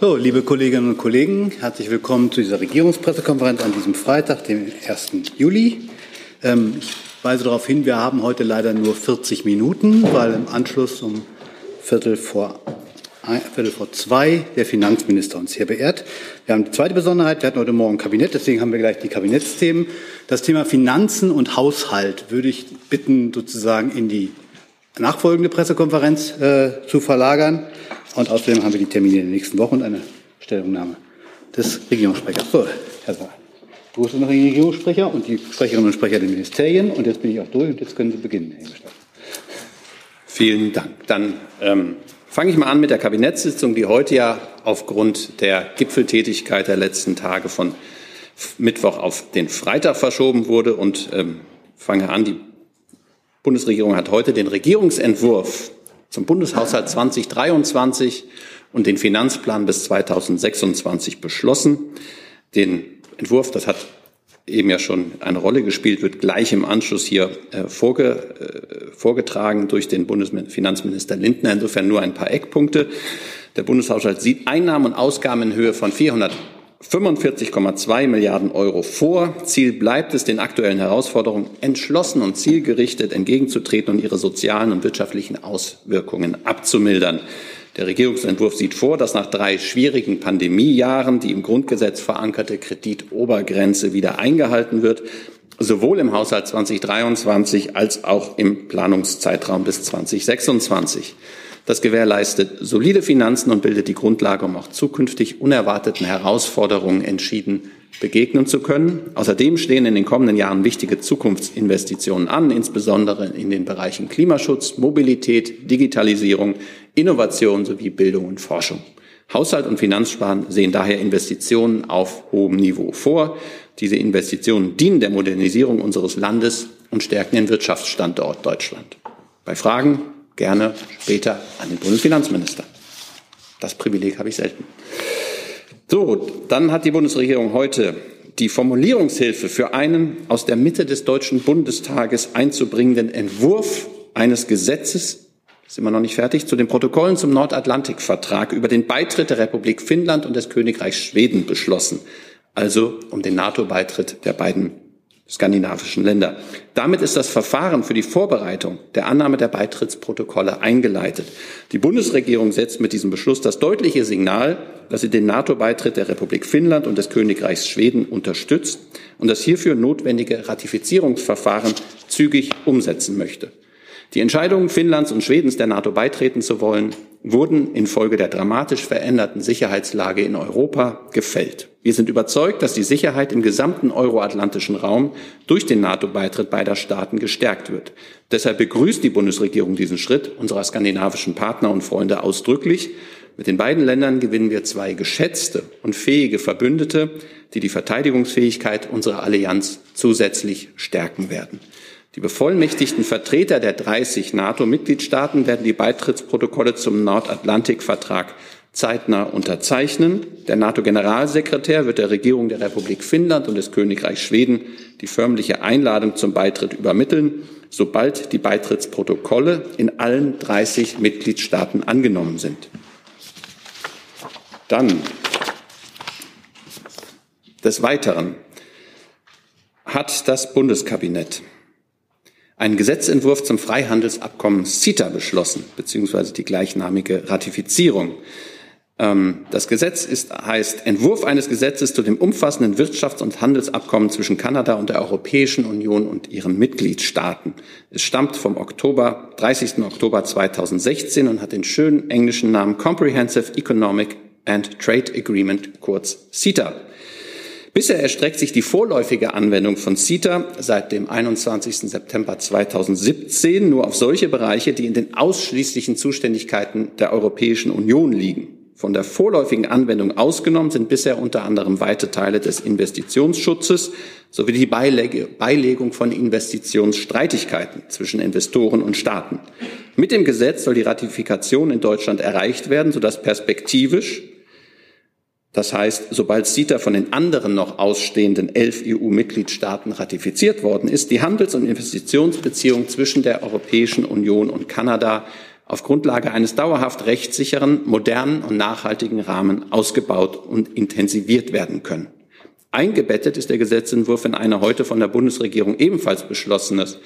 So, liebe Kolleginnen und Kollegen, herzlich willkommen zu dieser Regierungspressekonferenz an diesem Freitag, dem 1. Juli. Ähm, ich weise darauf hin, wir haben heute leider nur 40 Minuten, weil im Anschluss um Viertel vor, Viertel vor zwei der Finanzminister uns hier beehrt. Wir haben die zweite Besonderheit, wir hatten heute Morgen Kabinett, deswegen haben wir gleich die Kabinettsthemen. Das Thema Finanzen und Haushalt würde ich bitten, sozusagen in die nachfolgende Pressekonferenz äh, zu verlagern. Und außerdem haben wir die Termine in den nächsten Wochen und eine Stellungnahme des Regierungssprechers. So, Herr Saar. Du bist der Regierungssprecher und die Sprecherinnen und Sprecher der Ministerien. Und jetzt bin ich auch durch und jetzt können Sie beginnen, Herr Gestatten. Vielen Dank. Dann ähm, fange ich mal an mit der Kabinettssitzung, die heute ja aufgrund der Gipfeltätigkeit der letzten Tage von Mittwoch auf den Freitag verschoben wurde und ähm, fange an. Die Bundesregierung hat heute den Regierungsentwurf zum Bundeshaushalt 2023 und den Finanzplan bis 2026 beschlossen. Den Entwurf, das hat eben ja schon eine Rolle gespielt, wird gleich im Anschluss hier äh, vorge, äh, vorgetragen durch den Bundesfinanzminister Lindner. Insofern nur ein paar Eckpunkte. Der Bundeshaushalt sieht Einnahmen und Ausgaben in Höhe von 400 45,2 Milliarden Euro vor. Ziel bleibt es, den aktuellen Herausforderungen entschlossen und zielgerichtet entgegenzutreten und ihre sozialen und wirtschaftlichen Auswirkungen abzumildern. Der Regierungsentwurf sieht vor, dass nach drei schwierigen Pandemiejahren die im Grundgesetz verankerte Kreditobergrenze wieder eingehalten wird, sowohl im Haushalt 2023 als auch im Planungszeitraum bis 2026. Das gewährleistet solide Finanzen und bildet die Grundlage, um auch zukünftig unerwarteten Herausforderungen entschieden begegnen zu können. Außerdem stehen in den kommenden Jahren wichtige Zukunftsinvestitionen an, insbesondere in den Bereichen Klimaschutz, Mobilität, Digitalisierung, Innovation sowie Bildung und Forschung. Haushalt und Finanzsparen sehen daher Investitionen auf hohem Niveau vor. Diese Investitionen dienen der Modernisierung unseres Landes und stärken den Wirtschaftsstandort Deutschland. Bei Fragen gerne später an den Bundesfinanzminister. Das Privileg habe ich selten. So, dann hat die Bundesregierung heute die Formulierungshilfe für einen aus der Mitte des Deutschen Bundestages einzubringenden Entwurf eines Gesetzes, sind wir noch nicht fertig, zu den Protokollen zum Nordatlantikvertrag über den Beitritt der Republik Finnland und des Königreichs Schweden beschlossen, also um den NATO-Beitritt der beiden skandinavischen Länder. Damit ist das Verfahren für die Vorbereitung der Annahme der Beitrittsprotokolle eingeleitet. Die Bundesregierung setzt mit diesem Beschluss das deutliche Signal, dass sie den NATO-Beitritt der Republik Finnland und des Königreichs Schweden unterstützt und das hierfür notwendige Ratifizierungsverfahren zügig umsetzen möchte. Die Entscheidungen Finnlands und Schwedens der NATO beitreten zu wollen, wurden infolge der dramatisch veränderten Sicherheitslage in Europa gefällt. Wir sind überzeugt, dass die Sicherheit im gesamten euroatlantischen Raum durch den NATO-Beitritt beider Staaten gestärkt wird. Deshalb begrüßt die Bundesregierung diesen Schritt unserer skandinavischen Partner und Freunde ausdrücklich. Mit den beiden Ländern gewinnen wir zwei geschätzte und fähige Verbündete, die die Verteidigungsfähigkeit unserer Allianz zusätzlich stärken werden. Die bevollmächtigten Vertreter der 30 NATO-Mitgliedstaaten werden die Beitrittsprotokolle zum Nordatlantikvertrag zeitnah unterzeichnen. Der NATO-Generalsekretär wird der Regierung der Republik Finnland und des Königreichs Schweden die förmliche Einladung zum Beitritt übermitteln, sobald die Beitrittsprotokolle in allen 30 Mitgliedstaaten angenommen sind. Dann des Weiteren hat das Bundeskabinett einen Gesetzentwurf zum Freihandelsabkommen CETA beschlossen, beziehungsweise die gleichnamige Ratifizierung. Ähm, das Gesetz ist, heißt Entwurf eines Gesetzes zu dem umfassenden Wirtschafts- und Handelsabkommen zwischen Kanada und der Europäischen Union und ihren Mitgliedstaaten. Es stammt vom Oktober, 30. Oktober 2016 und hat den schönen englischen Namen Comprehensive Economic and Trade Agreement, kurz CETA. Bisher erstreckt sich die vorläufige Anwendung von CETA seit dem 21. September 2017 nur auf solche Bereiche, die in den ausschließlichen Zuständigkeiten der Europäischen Union liegen. Von der vorläufigen Anwendung ausgenommen sind bisher unter anderem weite Teile des Investitionsschutzes sowie die Beilegung von Investitionsstreitigkeiten zwischen Investoren und Staaten. Mit dem Gesetz soll die Ratifikation in Deutschland erreicht werden, sodass perspektivisch das heißt, sobald CETA von den anderen noch ausstehenden elf EU-Mitgliedstaaten ratifiziert worden ist, die Handels- und Investitionsbeziehungen zwischen der Europäischen Union und Kanada auf Grundlage eines dauerhaft rechtssicheren, modernen und nachhaltigen Rahmen ausgebaut und intensiviert werden können. Eingebettet ist der Gesetzentwurf in eine heute von der Bundesregierung ebenfalls beschlossenes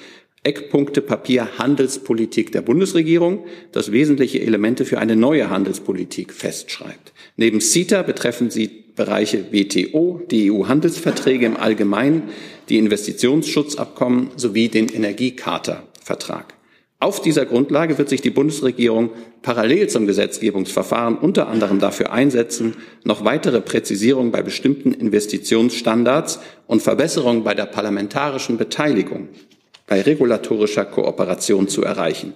Eckpunktepapier Handelspolitik der Bundesregierung, das wesentliche Elemente für eine neue Handelspolitik festschreibt. Neben CETA betreffen sie Bereiche WTO, die EU-Handelsverträge im Allgemeinen, die Investitionsschutzabkommen sowie den Energiecharta-Vertrag. Auf dieser Grundlage wird sich die Bundesregierung parallel zum Gesetzgebungsverfahren unter anderem dafür einsetzen, noch weitere Präzisierungen bei bestimmten Investitionsstandards und Verbesserungen bei der parlamentarischen Beteiligung bei regulatorischer Kooperation zu erreichen.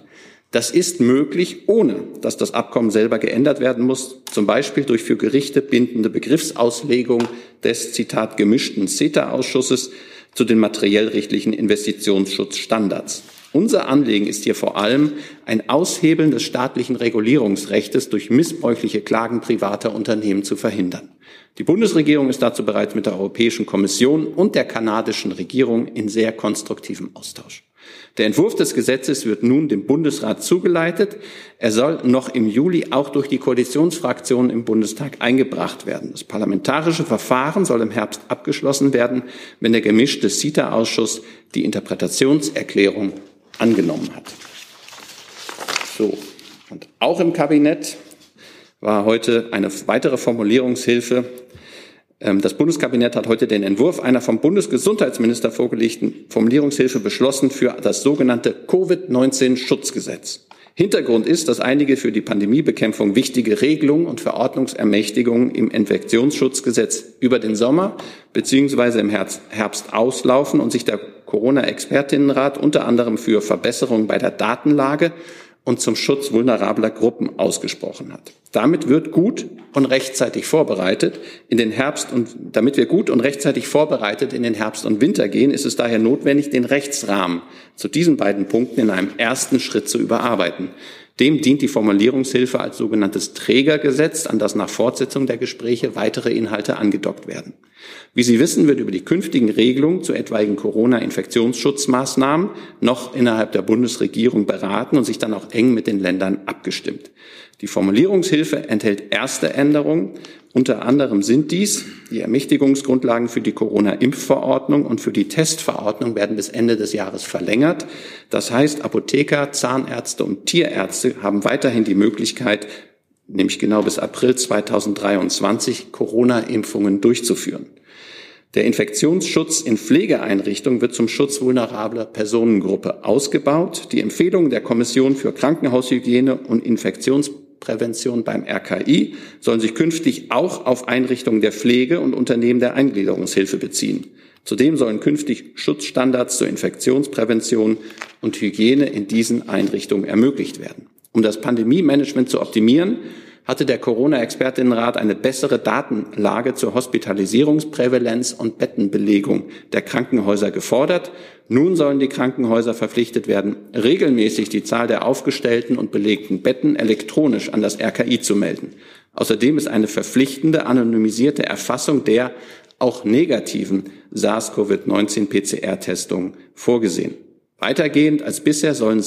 Das ist möglich, ohne dass das Abkommen selber geändert werden muss, zum Beispiel durch für Gerichte bindende Begriffsauslegung des, Zitat, gemischten CETA-Ausschusses zu den materiellrechtlichen Investitionsschutzstandards. Unser Anliegen ist hier vor allem ein Aushebeln des staatlichen Regulierungsrechts durch missbräuchliche Klagen privater Unternehmen zu verhindern. Die Bundesregierung ist dazu bereits mit der Europäischen Kommission und der kanadischen Regierung in sehr konstruktivem Austausch. Der Entwurf des Gesetzes wird nun dem Bundesrat zugeleitet. Er soll noch im Juli auch durch die Koalitionsfraktionen im Bundestag eingebracht werden. Das parlamentarische Verfahren soll im Herbst abgeschlossen werden, wenn der gemischte CITA-Ausschuss die Interpretationserklärung angenommen hat. So. Und auch im Kabinett war heute eine weitere Formulierungshilfe. Ähm, das Bundeskabinett hat heute den Entwurf einer vom Bundesgesundheitsminister vorgelegten Formulierungshilfe beschlossen für das sogenannte Covid-19-Schutzgesetz. Hintergrund ist, dass einige für die Pandemiebekämpfung wichtige Regelungen und Verordnungsermächtigungen im Infektionsschutzgesetz über den Sommer bzw. im Herbst auslaufen und sich der Corona-Expertinnenrat unter anderem für Verbesserungen bei der Datenlage und zum Schutz vulnerabler Gruppen ausgesprochen hat. Damit wird gut und rechtzeitig vorbereitet in den Herbst und damit wir gut und rechtzeitig vorbereitet in den Herbst und Winter gehen, ist es daher notwendig, den Rechtsrahmen zu diesen beiden Punkten in einem ersten Schritt zu überarbeiten. Dem dient die Formulierungshilfe als sogenanntes Trägergesetz, an das nach Fortsetzung der Gespräche weitere Inhalte angedockt werden. Wie Sie wissen, wird über die künftigen Regelungen zu etwaigen Corona-Infektionsschutzmaßnahmen noch innerhalb der Bundesregierung beraten und sich dann auch eng mit den Ländern abgestimmt. Die Formulierungshilfe enthält erste Änderungen. Unter anderem sind dies die Ermächtigungsgrundlagen für die Corona-Impfverordnung und für die Testverordnung werden bis Ende des Jahres verlängert. Das heißt, Apotheker, Zahnärzte und Tierärzte haben weiterhin die Möglichkeit, nämlich genau bis April 2023 Corona-Impfungen durchzuführen. Der Infektionsschutz in Pflegeeinrichtungen wird zum Schutz vulnerabler Personengruppe ausgebaut. Die Empfehlungen der Kommission für Krankenhaushygiene und Infektionsprävention beim RKI sollen sich künftig auch auf Einrichtungen der Pflege und Unternehmen der Eingliederungshilfe beziehen. Zudem sollen künftig Schutzstandards zur Infektionsprävention und Hygiene in diesen Einrichtungen ermöglicht werden. Um das Pandemie-Management zu optimieren, hatte der Corona-Expertinnenrat eine bessere Datenlage zur Hospitalisierungsprävalenz und Bettenbelegung der Krankenhäuser gefordert. Nun sollen die Krankenhäuser verpflichtet werden, regelmäßig die Zahl der aufgestellten und belegten Betten elektronisch an das RKI zu melden. Außerdem ist eine verpflichtende anonymisierte Erfassung der auch negativen SARS-CoV-19 PCR-Testungen vorgesehen. Weitergehend als bisher sollen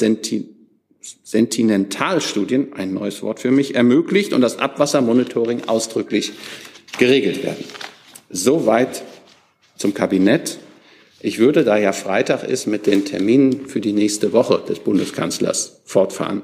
Sentinentalstudien, ein neues Wort für mich, ermöglicht und das Abwassermonitoring ausdrücklich geregelt werden. Soweit zum Kabinett. Ich würde, da ja Freitag ist, mit den Terminen für die nächste Woche des Bundeskanzlers fortfahren.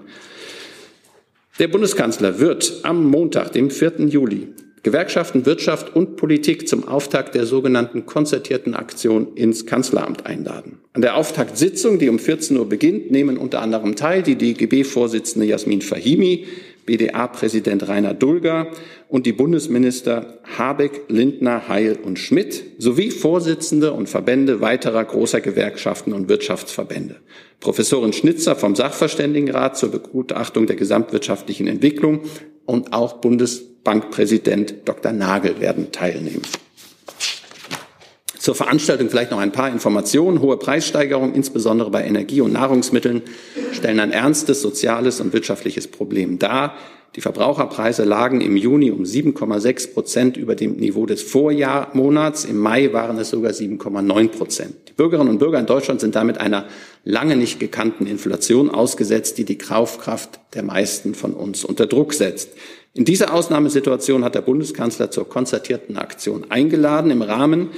Der Bundeskanzler wird am Montag, dem 4. Juli, Gewerkschaften, Wirtschaft und Politik zum Auftakt der sogenannten konzertierten Aktion ins Kanzleramt einladen. An der Auftaktsitzung, die um 14 Uhr beginnt, nehmen unter anderem teil die DGB-Vorsitzende Jasmin Fahimi, BDA-Präsident Rainer Dulger und die Bundesminister Habeck, Lindner, Heil und Schmidt sowie Vorsitzende und Verbände weiterer großer Gewerkschaften und Wirtschaftsverbände. Professorin Schnitzer vom Sachverständigenrat zur Begutachtung der gesamtwirtschaftlichen Entwicklung und auch Bundesbankpräsident Dr. Nagel werden teilnehmen. Zur Veranstaltung vielleicht noch ein paar Informationen. Hohe Preissteigerungen, insbesondere bei Energie und Nahrungsmitteln, stellen ein ernstes soziales und wirtschaftliches Problem dar. Die Verbraucherpreise lagen im Juni um 7,6 Prozent über dem Niveau des Vorjahrmonats. Im Mai waren es sogar 7,9 Prozent. Die Bürgerinnen und Bürger in Deutschland sind damit einer lange nicht gekannten Inflation ausgesetzt, die die Kaufkraft der meisten von uns unter Druck setzt. In dieser Ausnahmesituation hat der Bundeskanzler zur konzertierten Aktion eingeladen. Im Rahmen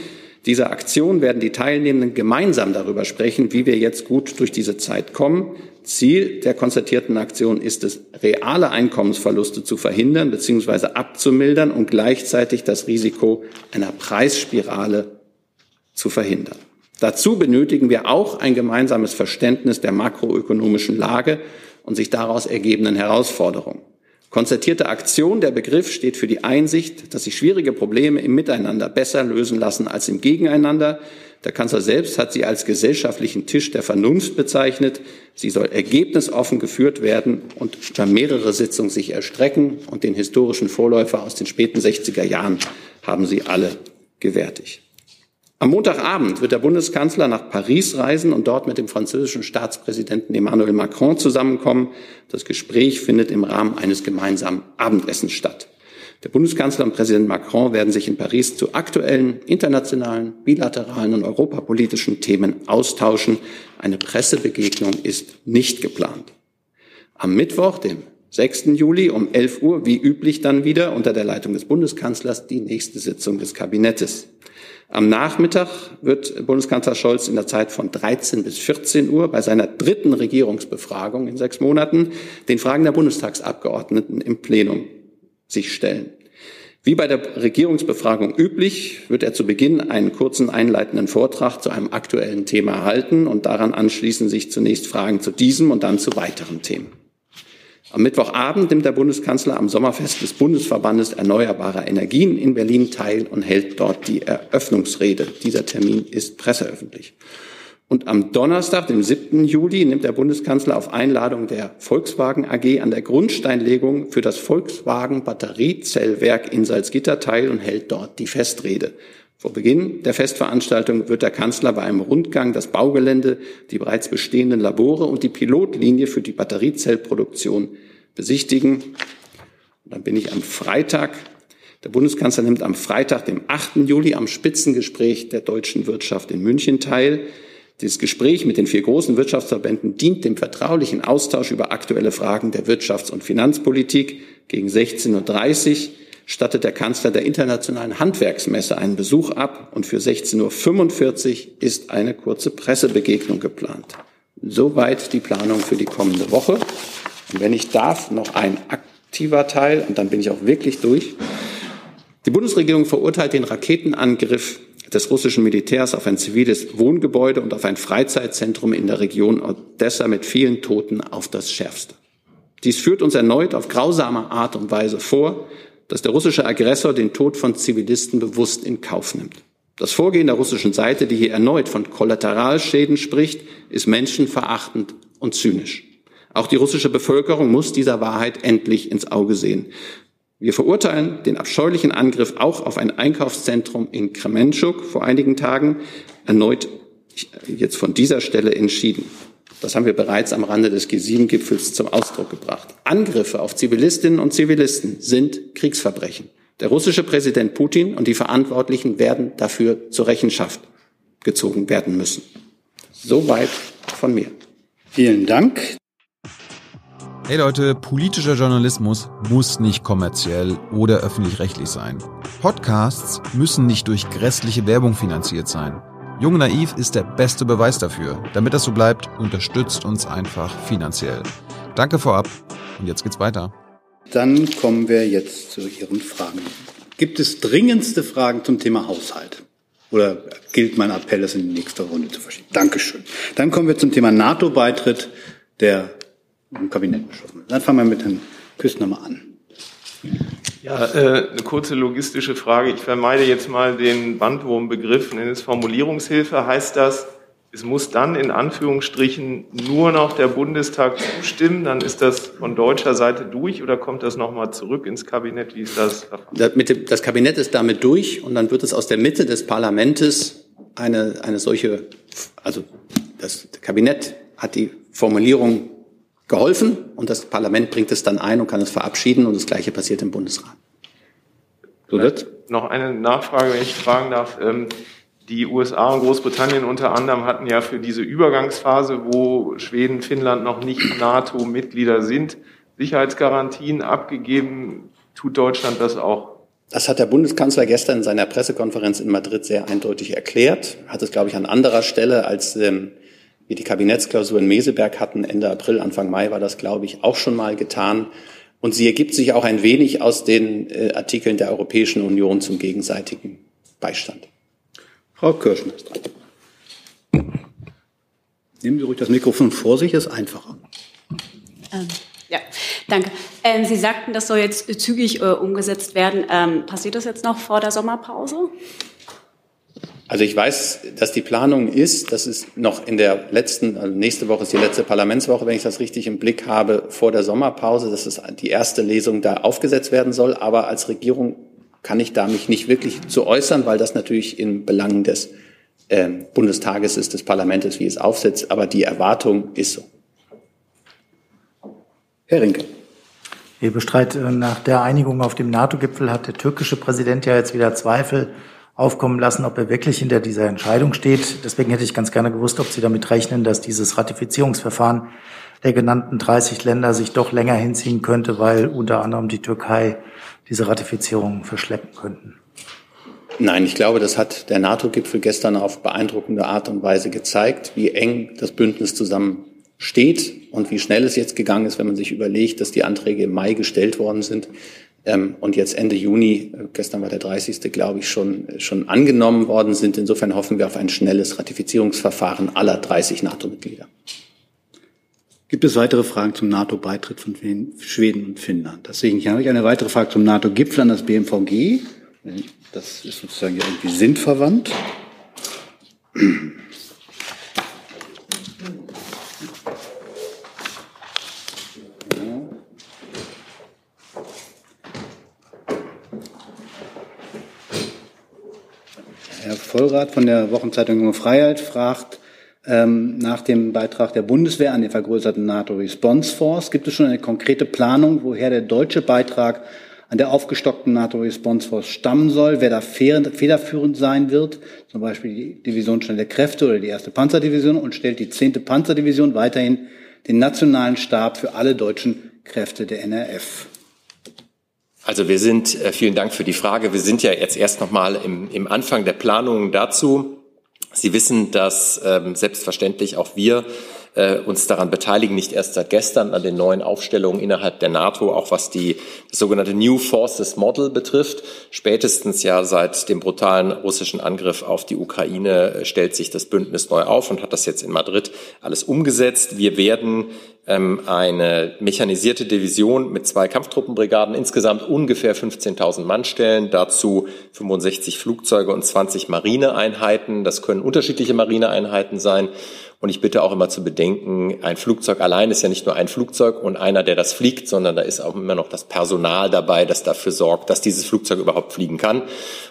dieser Aktion werden die Teilnehmenden gemeinsam darüber sprechen, wie wir jetzt gut durch diese Zeit kommen. Ziel der konzertierten Aktion ist es, reale Einkommensverluste zu verhindern bzw. abzumildern und gleichzeitig das Risiko einer Preisspirale zu verhindern. Dazu benötigen wir auch ein gemeinsames Verständnis der makroökonomischen Lage und sich daraus ergebenden Herausforderungen. Konzertierte Aktion, der Begriff steht für die Einsicht, dass sich schwierige Probleme im Miteinander besser lösen lassen als im Gegeneinander. Der Kanzler selbst hat sie als gesellschaftlichen Tisch der Vernunft bezeichnet. Sie soll ergebnisoffen geführt werden und über mehrere Sitzungen sich erstrecken. Und den historischen Vorläufer aus den späten 60er Jahren haben sie alle gewärtigt. Am Montagabend wird der Bundeskanzler nach Paris reisen und dort mit dem französischen Staatspräsidenten Emmanuel Macron zusammenkommen. Das Gespräch findet im Rahmen eines gemeinsamen Abendessens statt. Der Bundeskanzler und Präsident Macron werden sich in Paris zu aktuellen internationalen, bilateralen und europapolitischen Themen austauschen. Eine Pressebegegnung ist nicht geplant. Am Mittwoch, dem 6. Juli um 11 Uhr, wie üblich dann wieder unter der Leitung des Bundeskanzlers, die nächste Sitzung des Kabinettes. Am Nachmittag wird Bundeskanzler Scholz in der Zeit von 13 bis 14 Uhr bei seiner dritten Regierungsbefragung in sechs Monaten den Fragen der Bundestagsabgeordneten im Plenum sich stellen. Wie bei der Regierungsbefragung üblich, wird er zu Beginn einen kurzen einleitenden Vortrag zu einem aktuellen Thema halten und daran anschließen sich zunächst Fragen zu diesem und dann zu weiteren Themen. Am Mittwochabend nimmt der Bundeskanzler am Sommerfest des Bundesverbandes Erneuerbarer Energien in Berlin teil und hält dort die Eröffnungsrede. Dieser Termin ist presseöffentlich. Und am Donnerstag, dem 7. Juli, nimmt der Bundeskanzler auf Einladung der Volkswagen AG an der Grundsteinlegung für das Volkswagen Batteriezellwerk in Salzgitter teil und hält dort die Festrede. Vor Beginn der Festveranstaltung wird der Kanzler bei einem Rundgang das Baugelände, die bereits bestehenden Labore und die Pilotlinie für die Batteriezellproduktion besichtigen. Und dann bin ich am Freitag. Der Bundeskanzler nimmt am Freitag, dem 8. Juli, am Spitzengespräch der deutschen Wirtschaft in München teil. Dieses Gespräch mit den vier großen Wirtschaftsverbänden dient dem vertraulichen Austausch über aktuelle Fragen der Wirtschafts- und Finanzpolitik. Gegen 16.30 Uhr stattet der Kanzler der Internationalen Handwerksmesse einen Besuch ab und für 16.45 Uhr ist eine kurze Pressebegegnung geplant. Soweit die Planung für die kommende Woche. Und wenn ich darf, noch ein aktiver Teil, und dann bin ich auch wirklich durch. Die Bundesregierung verurteilt den Raketenangriff des russischen Militärs auf ein ziviles Wohngebäude und auf ein Freizeitzentrum in der Region Odessa mit vielen Toten auf das Schärfste. Dies führt uns erneut auf grausame Art und Weise vor, dass der russische Aggressor den Tod von Zivilisten bewusst in Kauf nimmt. Das Vorgehen der russischen Seite, die hier erneut von Kollateralschäden spricht, ist menschenverachtend und zynisch. Auch die russische Bevölkerung muss dieser Wahrheit endlich ins Auge sehen. Wir verurteilen den abscheulichen Angriff auch auf ein Einkaufszentrum in Kremenschuk vor einigen Tagen erneut jetzt von dieser Stelle entschieden. Das haben wir bereits am Rande des G7-Gipfels zum Ausdruck gebracht. Angriffe auf Zivilistinnen und Zivilisten sind Kriegsverbrechen. Der russische Präsident Putin und die Verantwortlichen werden dafür zur Rechenschaft gezogen werden müssen. Soweit von mir. Vielen Dank. Hey Leute, politischer Journalismus muss nicht kommerziell oder öffentlich-rechtlich sein. Podcasts müssen nicht durch grässliche Werbung finanziert sein. Jung Naiv ist der beste Beweis dafür. Damit das so bleibt, unterstützt uns einfach finanziell. Danke vorab und jetzt geht's weiter. Dann kommen wir jetzt zu Ihren Fragen. Gibt es dringendste Fragen zum Thema Haushalt? Oder gilt mein Appell, es in die nächste Runde zu verschieben? Dankeschön. Dann kommen wir zum Thema NATO-Beitritt, der im Kabinett beschlossen wird. Dann fangen wir mit Herrn Küstner mal an. Ja, äh, eine kurze logistische Frage. Ich vermeide jetzt mal den Bandwurmbegriff, nenne es Formulierungshilfe. Heißt das, es muss dann in Anführungsstrichen nur noch der Bundestag zustimmen, dann ist das von deutscher Seite durch oder kommt das nochmal zurück ins Kabinett? Wie ist das? Das Kabinett ist damit durch und dann wird es aus der Mitte des Parlaments eine, eine solche, also das Kabinett hat die Formulierung geholfen und das Parlament bringt es dann ein und kann es verabschieden und das Gleiche passiert im Bundesrat. So wird noch eine Nachfrage, wenn ich fragen darf. Ähm, die USA und Großbritannien unter anderem hatten ja für diese Übergangsphase, wo Schweden, Finnland noch nicht NATO-Mitglieder sind, Sicherheitsgarantien abgegeben. Tut Deutschland das auch? Das hat der Bundeskanzler gestern in seiner Pressekonferenz in Madrid sehr eindeutig erklärt. Hat es, glaube ich, an anderer Stelle, als ähm, wir die Kabinettsklausur in Meseberg hatten, Ende April, Anfang Mai war das, glaube ich, auch schon mal getan. Und sie ergibt sich auch ein wenig aus den äh, Artikeln der Europäischen Union zum gegenseitigen Beistand. Frau Kirschner ist dran. Nehmen Sie ruhig das Mikrofon vor sich, ist einfacher. Ähm, ja, danke. Ähm, Sie sagten, das soll jetzt zügig äh, umgesetzt werden. Ähm, passiert das jetzt noch vor der Sommerpause? Also ich weiß, dass die Planung ist, dass es noch in der letzten, also nächste Woche ist die letzte Parlamentswoche, wenn ich das richtig im Blick habe, vor der Sommerpause, dass es die erste Lesung da aufgesetzt werden soll. Aber als Regierung kann ich da mich nicht wirklich zu äußern, weil das natürlich in Belangen des äh, Bundestages ist, des Parlaments, wie es aufsetzt. Aber die Erwartung ist so. Herr Rinke. Herr Bestreit, äh, nach der Einigung auf dem NATO-Gipfel hat der türkische Präsident ja jetzt wieder Zweifel aufkommen lassen, ob er wirklich hinter dieser Entscheidung steht. Deswegen hätte ich ganz gerne gewusst, ob Sie damit rechnen, dass dieses Ratifizierungsverfahren der genannten 30 Länder sich doch länger hinziehen könnte, weil unter anderem die Türkei diese Ratifizierung verschleppen könnten? Nein, ich glaube, das hat der NATO-Gipfel gestern auf beeindruckende Art und Weise gezeigt, wie eng das Bündnis zusammen steht und wie schnell es jetzt gegangen ist, wenn man sich überlegt, dass die Anträge im Mai gestellt worden sind ähm, und jetzt Ende Juni, äh, gestern war der 30. glaube ich, schon, schon angenommen worden sind. Insofern hoffen wir auf ein schnelles Ratifizierungsverfahren aller 30 NATO-Mitglieder. Gibt es weitere Fragen zum NATO-Beitritt von Schweden und Finnland? Deswegen habe ich eine weitere Frage zum NATO-Gipfel an das BMVG. Das ist sozusagen irgendwie sinnverwandt. Herr Vollrath von der Wochenzeitung Junge Freiheit fragt, ähm, nach dem Beitrag der Bundeswehr an die vergrößerten NATO Response Force. Gibt es schon eine konkrete Planung, woher der deutsche Beitrag an der aufgestockten NATO Response Force stammen soll, wer da federführend sein wird, zum Beispiel die Division Schnelle Kräfte oder die erste Panzerdivision und stellt die zehnte Panzerdivision weiterhin den nationalen Stab für alle deutschen Kräfte der NRF. Also wir sind, äh, vielen Dank für die Frage, wir sind ja jetzt erst noch mal im, im Anfang der Planungen dazu. Sie wissen, dass ähm, selbstverständlich auch wir äh, uns daran beteiligen, nicht erst seit gestern an den neuen Aufstellungen innerhalb der NATO, auch was die sogenannte New Forces Model betrifft. Spätestens ja seit dem brutalen russischen Angriff auf die Ukraine äh, stellt sich das Bündnis neu auf und hat das jetzt in Madrid alles umgesetzt. Wir werden ähm, eine mechanisierte Division mit zwei Kampftruppenbrigaden, insgesamt ungefähr 15.000 Mann stellen, dazu 65 Flugzeuge und 20 Marineeinheiten. Das können unterschiedliche Marineeinheiten sein. Und ich bitte auch immer zu bedenken, ein Flugzeug allein ist ja nicht nur ein Flugzeug und einer, der das fliegt, sondern da ist auch immer noch das Personal dabei, das dafür sorgt, dass dieses Flugzeug überhaupt fliegen kann.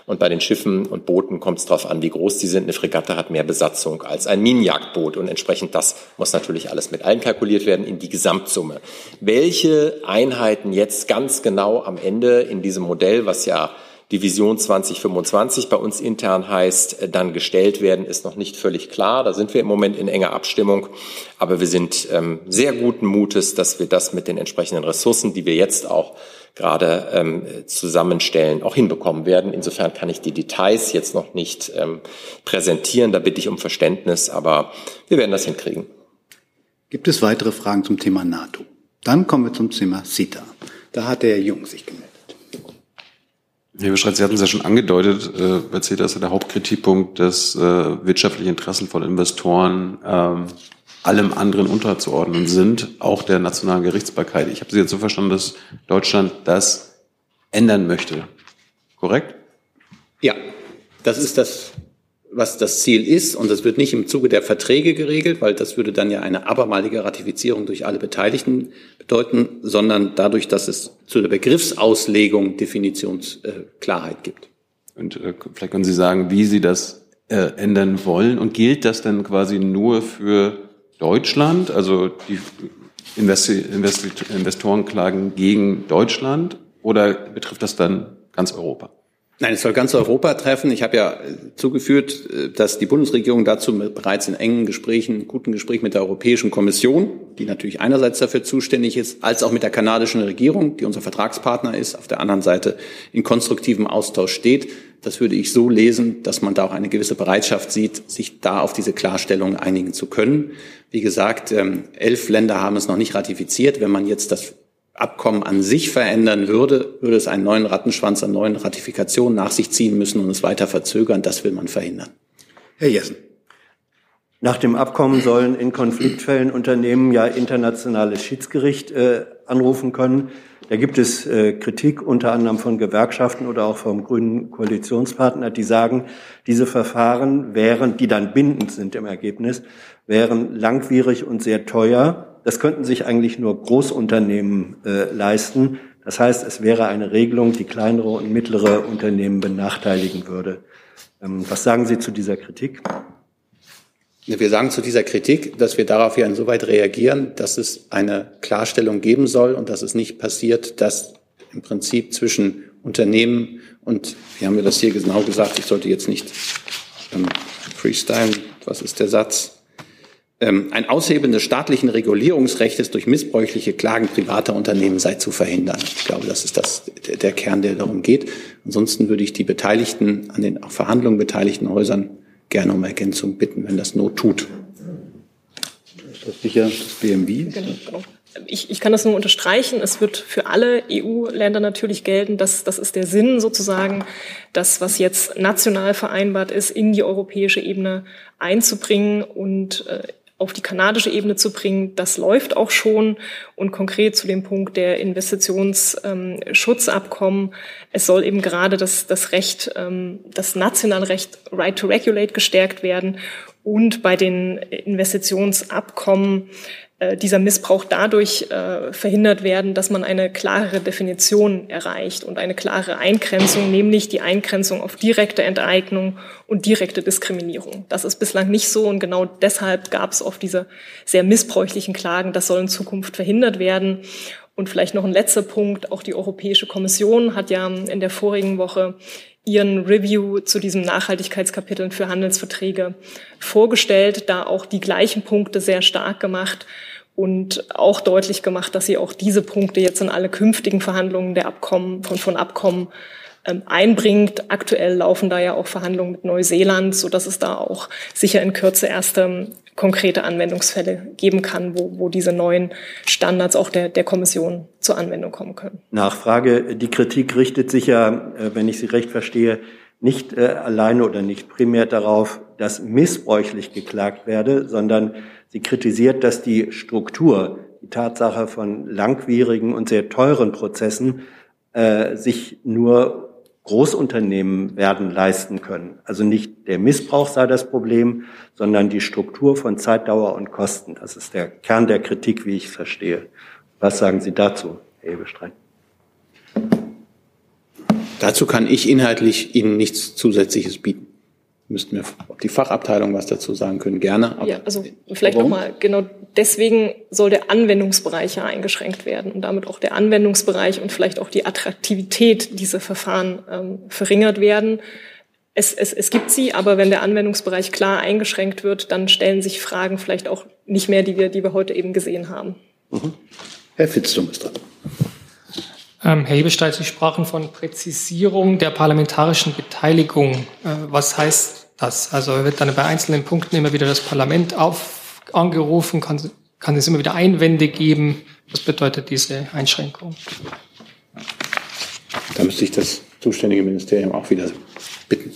Und bei den Schiffen und Booten kommt es darauf an, wie groß die sind. Eine Fregatte hat mehr Besatzung als ein Minenjagdboot und entsprechend das muss natürlich alles mit einkalkuliert werden in die Gesamtsumme. Welche Einheiten jetzt ganz genau am Ende in diesem Modell, was ja Division 2025 bei uns intern heißt, äh, dann gestellt werden, ist noch nicht völlig klar. Da sind wir im Moment in enger Abstimmung. Aber wir sind ähm, sehr guten Mutes, dass wir das mit den entsprechenden Ressourcen, die wir jetzt auch gerade ähm, zusammenstellen, auch hinbekommen werden. Insofern kann ich die Details jetzt noch nicht ähm, präsentieren. Da bitte ich um Verständnis, aber wir werden das hinkriegen. Gibt es weitere Fragen zum Thema NATO? Dann kommen wir zum Thema CETA. Da hat der Jung sich gemeldet. Herr Bestreit, Sie hatten es ja schon angedeutet, äh, bei CETA ist ja der Hauptkritikpunkt, dass äh, wirtschaftliche Interessen von Investoren ähm, allem anderen unterzuordnen sind, auch der nationalen Gerichtsbarkeit. Ich habe Sie jetzt so verstanden, dass Deutschland das ändern möchte. Korrekt? Ja, das ist das was das Ziel ist. Und das wird nicht im Zuge der Verträge geregelt, weil das würde dann ja eine abermalige Ratifizierung durch alle Beteiligten bedeuten, sondern dadurch, dass es zu der Begriffsauslegung Definitionsklarheit gibt. Und äh, vielleicht können Sie sagen, wie Sie das äh, ändern wollen. Und gilt das dann quasi nur für Deutschland, also die Investi Investi Investorenklagen gegen Deutschland, oder betrifft das dann ganz Europa? Nein, es soll ganz Europa treffen. Ich habe ja äh, zugeführt, äh, dass die Bundesregierung dazu bereits in engen Gesprächen, guten Gesprächen mit der Europäischen Kommission, die natürlich einerseits dafür zuständig ist, als auch mit der kanadischen Regierung, die unser Vertragspartner ist, auf der anderen Seite in konstruktivem Austausch steht. Das würde ich so lesen, dass man da auch eine gewisse Bereitschaft sieht, sich da auf diese Klarstellung einigen zu können. Wie gesagt, ähm, elf Länder haben es noch nicht ratifiziert. Wenn man jetzt das Abkommen an sich verändern würde, würde es einen neuen Rattenschwanz an neuen Ratifikationen nach sich ziehen müssen und es weiter verzögern. Das will man verhindern. Herr Jessen. Nach dem Abkommen sollen in Konfliktfällen Unternehmen ja internationales Schiedsgericht äh, anrufen können. Da gibt es äh, Kritik unter anderem von Gewerkschaften oder auch vom grünen Koalitionspartner, die sagen, diese Verfahren wären, die dann bindend sind im Ergebnis, wären langwierig und sehr teuer das könnten sich eigentlich nur Großunternehmen äh, leisten. Das heißt, es wäre eine Regelung, die kleinere und mittlere Unternehmen benachteiligen würde. Ähm, was sagen Sie zu dieser Kritik? Wir sagen zu dieser Kritik, dass wir darauf ja insoweit reagieren, dass es eine Klarstellung geben soll und dass es nicht passiert, dass im Prinzip zwischen Unternehmen und, wie haben wir das hier genau gesagt, ich sollte jetzt nicht ähm, freestylen, was ist der Satz? Ähm, ein Aushebeln des staatlichen Regulierungsrechts durch missbräuchliche Klagen privater Unternehmen sei zu verhindern. Ich glaube, das ist das, der Kern, der darum geht. Ansonsten würde ich die Beteiligten, an den Verhandlungen beteiligten Häusern gerne um Ergänzung bitten, wenn das Not tut. Ist das sicher das BMW? Genau, genau. Ich, ich kann das nur unterstreichen. Es wird für alle EU-Länder natürlich gelten. Das, das ist der Sinn sozusagen, das, was jetzt national vereinbart ist, in die europäische Ebene einzubringen und äh, auf die kanadische Ebene zu bringen. Das läuft auch schon. Und konkret zu dem Punkt der Investitionsschutzabkommen. Es soll eben gerade das, das Recht, ähm, das nationale Recht Right to Regulate gestärkt werden. Und bei den Investitionsabkommen dieser Missbrauch dadurch äh, verhindert werden, dass man eine klarere Definition erreicht und eine klare Eingrenzung, nämlich die Eingrenzung auf direkte Enteignung und direkte Diskriminierung. Das ist bislang nicht so und genau deshalb gab es oft diese sehr missbräuchlichen Klagen. Das soll in Zukunft verhindert werden. Und vielleicht noch ein letzter Punkt. Auch die Europäische Kommission hat ja in der vorigen Woche ihren Review zu diesem Nachhaltigkeitskapitel für Handelsverträge vorgestellt, da auch die gleichen Punkte sehr stark gemacht und auch deutlich gemacht, dass sie auch diese Punkte jetzt in alle künftigen Verhandlungen der Abkommen, von, von Abkommen ähm, einbringt. Aktuell laufen da ja auch Verhandlungen mit Neuseeland, so dass es da auch sicher in Kürze erste ähm, konkrete Anwendungsfälle geben kann, wo, wo diese neuen Standards auch der, der Kommission zur Anwendung kommen können. Nachfrage. Die Kritik richtet sich ja, äh, wenn ich Sie recht verstehe, nicht äh, alleine oder nicht primär darauf, dass missbräuchlich geklagt werde, sondern sie kritisiert, dass die Struktur, die Tatsache von langwierigen und sehr teuren Prozessen äh, sich nur Großunternehmen werden leisten können. Also nicht der Missbrauch sei das Problem, sondern die Struktur von Zeitdauer und Kosten. Das ist der Kern der Kritik, wie ich es verstehe. Was sagen Sie dazu, Herr Ebestreit? Dazu kann ich inhaltlich Ihnen nichts Zusätzliches bieten müssten wir, ob die Fachabteilung was dazu sagen können, gerne. Aber ja, also vielleicht nochmal, genau deswegen soll der Anwendungsbereich ja eingeschränkt werden und damit auch der Anwendungsbereich und vielleicht auch die Attraktivität dieser Verfahren ähm, verringert werden. Es, es, es gibt sie, aber wenn der Anwendungsbereich klar eingeschränkt wird, dann stellen sich Fragen vielleicht auch nicht mehr, die wir, die wir heute eben gesehen haben. Mhm. Herr Fitztum ist dran. Ähm, Herr Hebestreit, Sie sprachen von Präzisierung der parlamentarischen Beteiligung. Äh, was heißt das? Also wird dann bei einzelnen Punkten immer wieder das Parlament auf, angerufen? Kann, kann es immer wieder Einwände geben? Was bedeutet diese Einschränkung? Da müsste ich das zuständige Ministerium auch wieder bitten.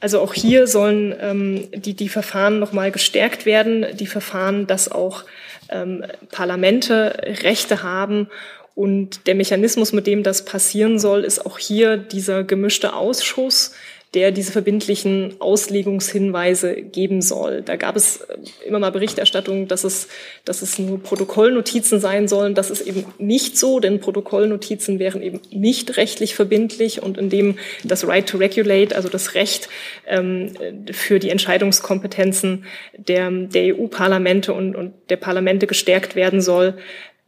Also auch hier sollen ähm, die, die Verfahren nochmal gestärkt werden, die Verfahren, dass auch ähm, Parlamente Rechte haben und der Mechanismus, mit dem das passieren soll, ist auch hier dieser gemischte Ausschuss, der diese verbindlichen Auslegungshinweise geben soll. Da gab es äh, immer mal Berichterstattung, dass es, dass es nur Protokollnotizen sein sollen. Das ist eben nicht so, denn Protokollnotizen wären eben nicht rechtlich verbindlich und indem das Right to Regulate, also das Recht ähm, für die Entscheidungskompetenzen der, der EU-Parlamente und, und der Parlamente gestärkt werden soll,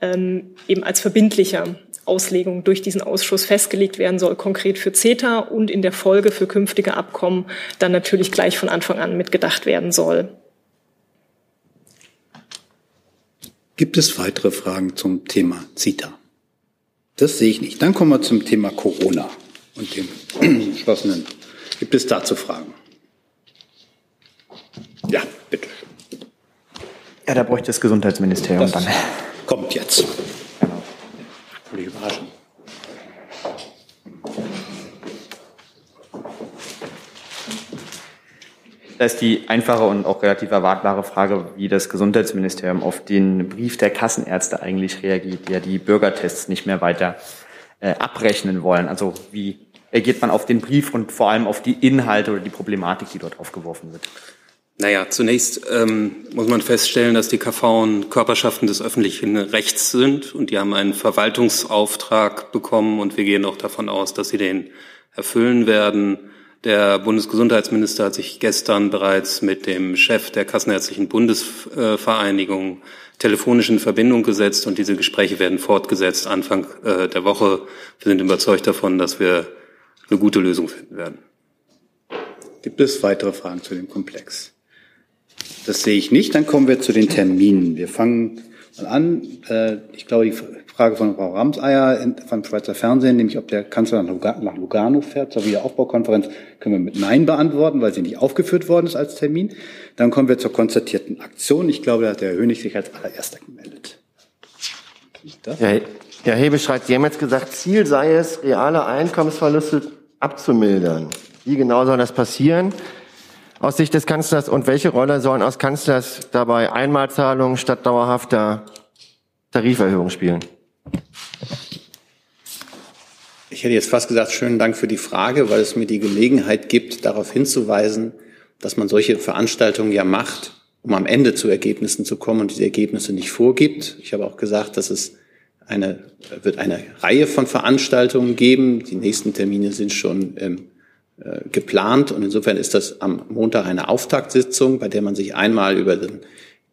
ähm, eben als verbindlicher Auslegung durch diesen Ausschuss festgelegt werden soll, konkret für CETA und in der Folge für künftige Abkommen dann natürlich gleich von Anfang an mitgedacht werden soll. Gibt es weitere Fragen zum Thema CETA? Das sehe ich nicht. Dann kommen wir zum Thema Corona und dem geschlossenen. Gibt es dazu Fragen? Ja, bitte. Ja, da bräuchte das Gesundheitsministerium Das dann. Kommt jetzt. Völlig überraschend. Da ist die einfache und auch relativ erwartbare Frage, wie das Gesundheitsministerium auf den Brief der Kassenärzte eigentlich reagiert, die ja die Bürgertests nicht mehr weiter äh, abrechnen wollen. Also wie reagiert man auf den Brief und vor allem auf die Inhalte oder die Problematik, die dort aufgeworfen wird? Naja, zunächst ähm, muss man feststellen, dass die KV Körperschaften des öffentlichen Rechts sind und die haben einen Verwaltungsauftrag bekommen und wir gehen auch davon aus, dass sie den erfüllen werden. Der Bundesgesundheitsminister hat sich gestern bereits mit dem Chef der Kassenärztlichen Bundesvereinigung telefonisch in Verbindung gesetzt und diese Gespräche werden fortgesetzt Anfang äh, der Woche. Wir sind überzeugt davon, dass wir eine gute Lösung finden werden. Gibt es weitere Fragen zu dem Komplex? Das sehe ich nicht. Dann kommen wir zu den Terminen. Wir fangen mal an. Äh, Ich glaube, die Frage von Frau Ramseier vom Schweizer Fernsehen, nämlich ob der Kanzler nach Luga- nach Lugano fährt zur Wiederaufbaukonferenz, können wir mit Nein beantworten, weil sie nicht aufgeführt worden ist als Termin. Dann kommen wir zur konzertierten Aktion. Ich glaube, da hat der Herr Hönig sich als allererster gemeldet. Herr, Herr Hebestreit, Sie haben jetzt gesagt, Ziel sei es, reale Einkommensverluste abzumildern. Wie genau soll das passieren aus Sicht des Kanzlers und welche Rolle sollen aus Kanzlers dabei Einmalzahlungen statt dauerhafter Tariferhöhung spielen? Ich hätte jetzt fast gesagt, schönen Dank für die Frage, weil es mir die Gelegenheit gibt, darauf hinzuweisen, dass man solche Veranstaltungen ja macht, um am Ende zu Ergebnissen zu kommen und diese Ergebnisse nicht vorgibt. Ich habe auch gesagt, dass es eine, wird eine Reihe von Veranstaltungen geben. Die nächsten Termine sind schon ähm, äh, geplant und insofern ist das am Montag eine Auftaktsitzung, bei der man sich einmal über den,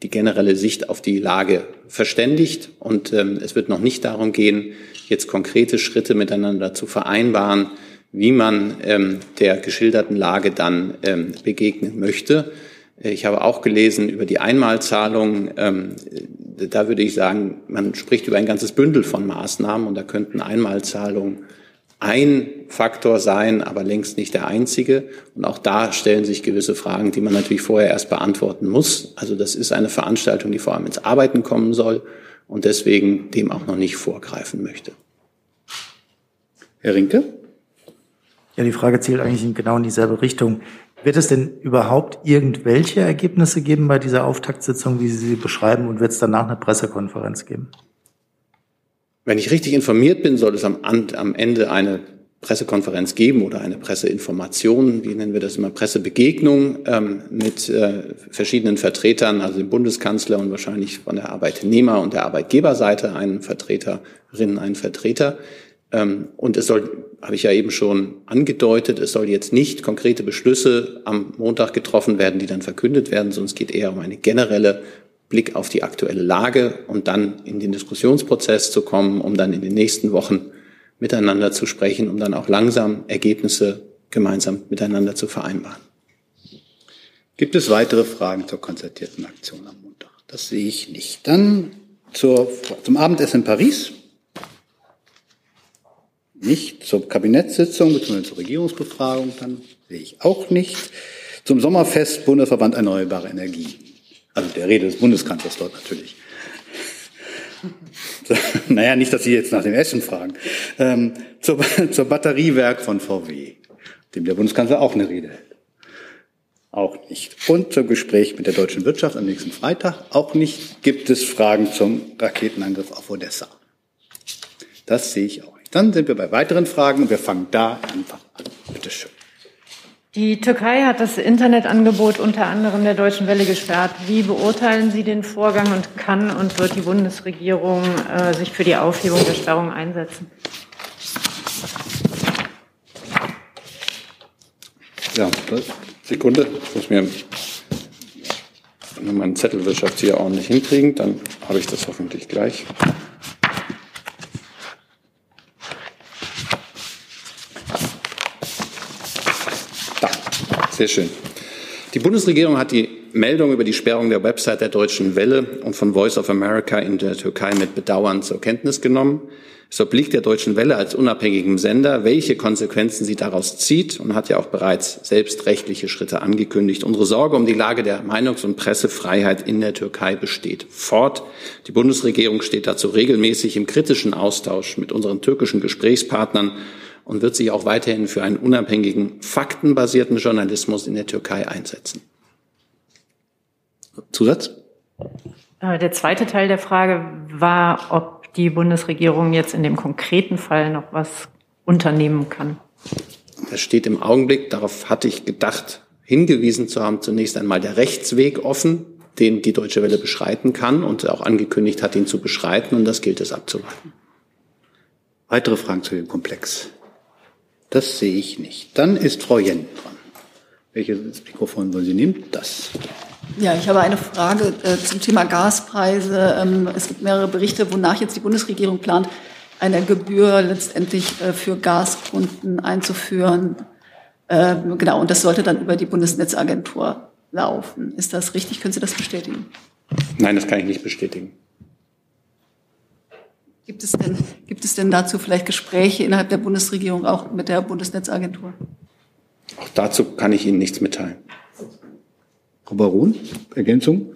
die generelle Sicht auf die Lage verständigt und ähm, es wird noch nicht darum gehen, jetzt konkrete Schritte miteinander zu vereinbaren, wie man ähm, der geschilderten Lage dann ähm, begegnen möchte. Ich habe auch gelesen über die Einmalzahlung. Ähm, da würde ich sagen, man spricht über ein ganzes Bündel von Maßnahmen und da könnten Einmalzahlungen ein Faktor sein, aber längst nicht der einzige. Und auch da stellen sich gewisse Fragen, die man natürlich vorher erst beantworten muss. Also das ist eine Veranstaltung, die vor allem ins Arbeiten kommen soll und deswegen dem auch noch nicht vorgreifen möchte. Herr Rinke? Ja, die Frage zielt eigentlich in genau in dieselbe Richtung. Wird es denn überhaupt irgendwelche Ergebnisse geben bei dieser Auftaktsitzung, wie Sie sie beschreiben, und wird es danach eine Pressekonferenz geben? Wenn ich richtig informiert bin, soll es am, am Ende eine Pressekonferenz geben oder eine Presseinformation, wie nennen wir das immer, Pressebegegnung ähm, mit äh, verschiedenen Vertretern, also dem Bundeskanzler und wahrscheinlich von der Arbeitnehmer- und der Arbeitgeberseite einen Vertreterinnen, einen Vertreter. Ähm, und es soll, habe ich ja eben schon angedeutet, es soll jetzt nicht konkrete Beschlüsse am Montag getroffen werden, die dann verkündet werden, sondern es geht eher um eine generelle Blick auf die aktuelle Lage und dann in den Diskussionsprozess zu kommen, um dann in den nächsten Wochen miteinander zu sprechen, um dann auch langsam Ergebnisse gemeinsam miteinander zu vereinbaren. Gibt es weitere Fragen zur konzertierten Aktion am Montag? Das sehe ich nicht. Dann zur, zum Abendessen in Paris. Nicht. Zur Kabinettssitzung bzw. zur Regierungsbefragung dann sehe ich auch nicht. Zum Sommerfest Bundesverband Erneuerbare Energie. Also der Rede des Bundeskanzlers dort natürlich. naja, nicht, dass Sie jetzt nach dem Essen fragen. Ähm, zur, zur Batteriewerk von VW, dem der Bundeskanzler auch eine Rede hält. Auch nicht. Und zum Gespräch mit der deutschen Wirtschaft am nächsten Freitag auch nicht. Gibt es Fragen zum Raketenangriff auf Odessa? Das sehe ich auch nicht. Dann sind wir bei weiteren Fragen und wir fangen da einfach an. Bitte schön. Die Türkei hat das Internetangebot unter anderem der Deutschen Welle gesperrt. Wie beurteilen Sie den Vorgang und kann und wird die Bundesregierung äh, sich für die Aufhebung der Sperrung einsetzen? Ja, Sekunde. Ich muss mir meinen Zettelwirtschaft hier ordentlich hinkriegen, dann habe ich das hoffentlich gleich. Sehr schön. Die Bundesregierung hat die Meldung über die Sperrung der Website der Deutschen Welle und von Voice of America in der Türkei mit Bedauern zur Kenntnis genommen. Es obliegt der Deutschen Welle als unabhängigem Sender, welche Konsequenzen sie daraus zieht und hat ja auch bereits selbst rechtliche Schritte angekündigt. Unsere Sorge um die Lage der Meinungs- und Pressefreiheit in der Türkei besteht fort. Die Bundesregierung steht dazu regelmäßig im kritischen Austausch mit unseren türkischen Gesprächspartnern und wird sich auch weiterhin für einen unabhängigen, faktenbasierten Journalismus in der Türkei einsetzen. Zusatz? Äh, der zweite Teil der Frage war, ob die Bundesregierung jetzt in dem konkreten Fall noch was unternehmen kann. Das steht im Augenblick, darauf hatte ich gedacht, hingewiesen zu haben, zunächst einmal der Rechtsweg offen, den die Deutsche Welle beschreiten kann und auch angekündigt hat, ihn zu beschreiten. Und das gilt es abzuwarten. Weitere Fragen zu dem Komplex? Das sehe ich nicht. Dann ist Frau Jen dran. Welches Mikrofon wollen Sie nehmen? Das. Ja, ich habe eine Frage äh, zum Thema Gaspreise. Ähm, es gibt mehrere Berichte, wonach jetzt die Bundesregierung plant, eine Gebühr letztendlich äh, für Gaskunden einzuführen. Ähm, genau, und das sollte dann über die Bundesnetzagentur laufen. Ist das richtig? Können Sie das bestätigen? Nein, das kann ich nicht bestätigen. Gibt es denn, gibt es denn dazu vielleicht Gespräche innerhalb der Bundesregierung auch mit der Bundesnetzagentur? Auch dazu kann ich Ihnen nichts mitteilen. Frau Baron, Ergänzung?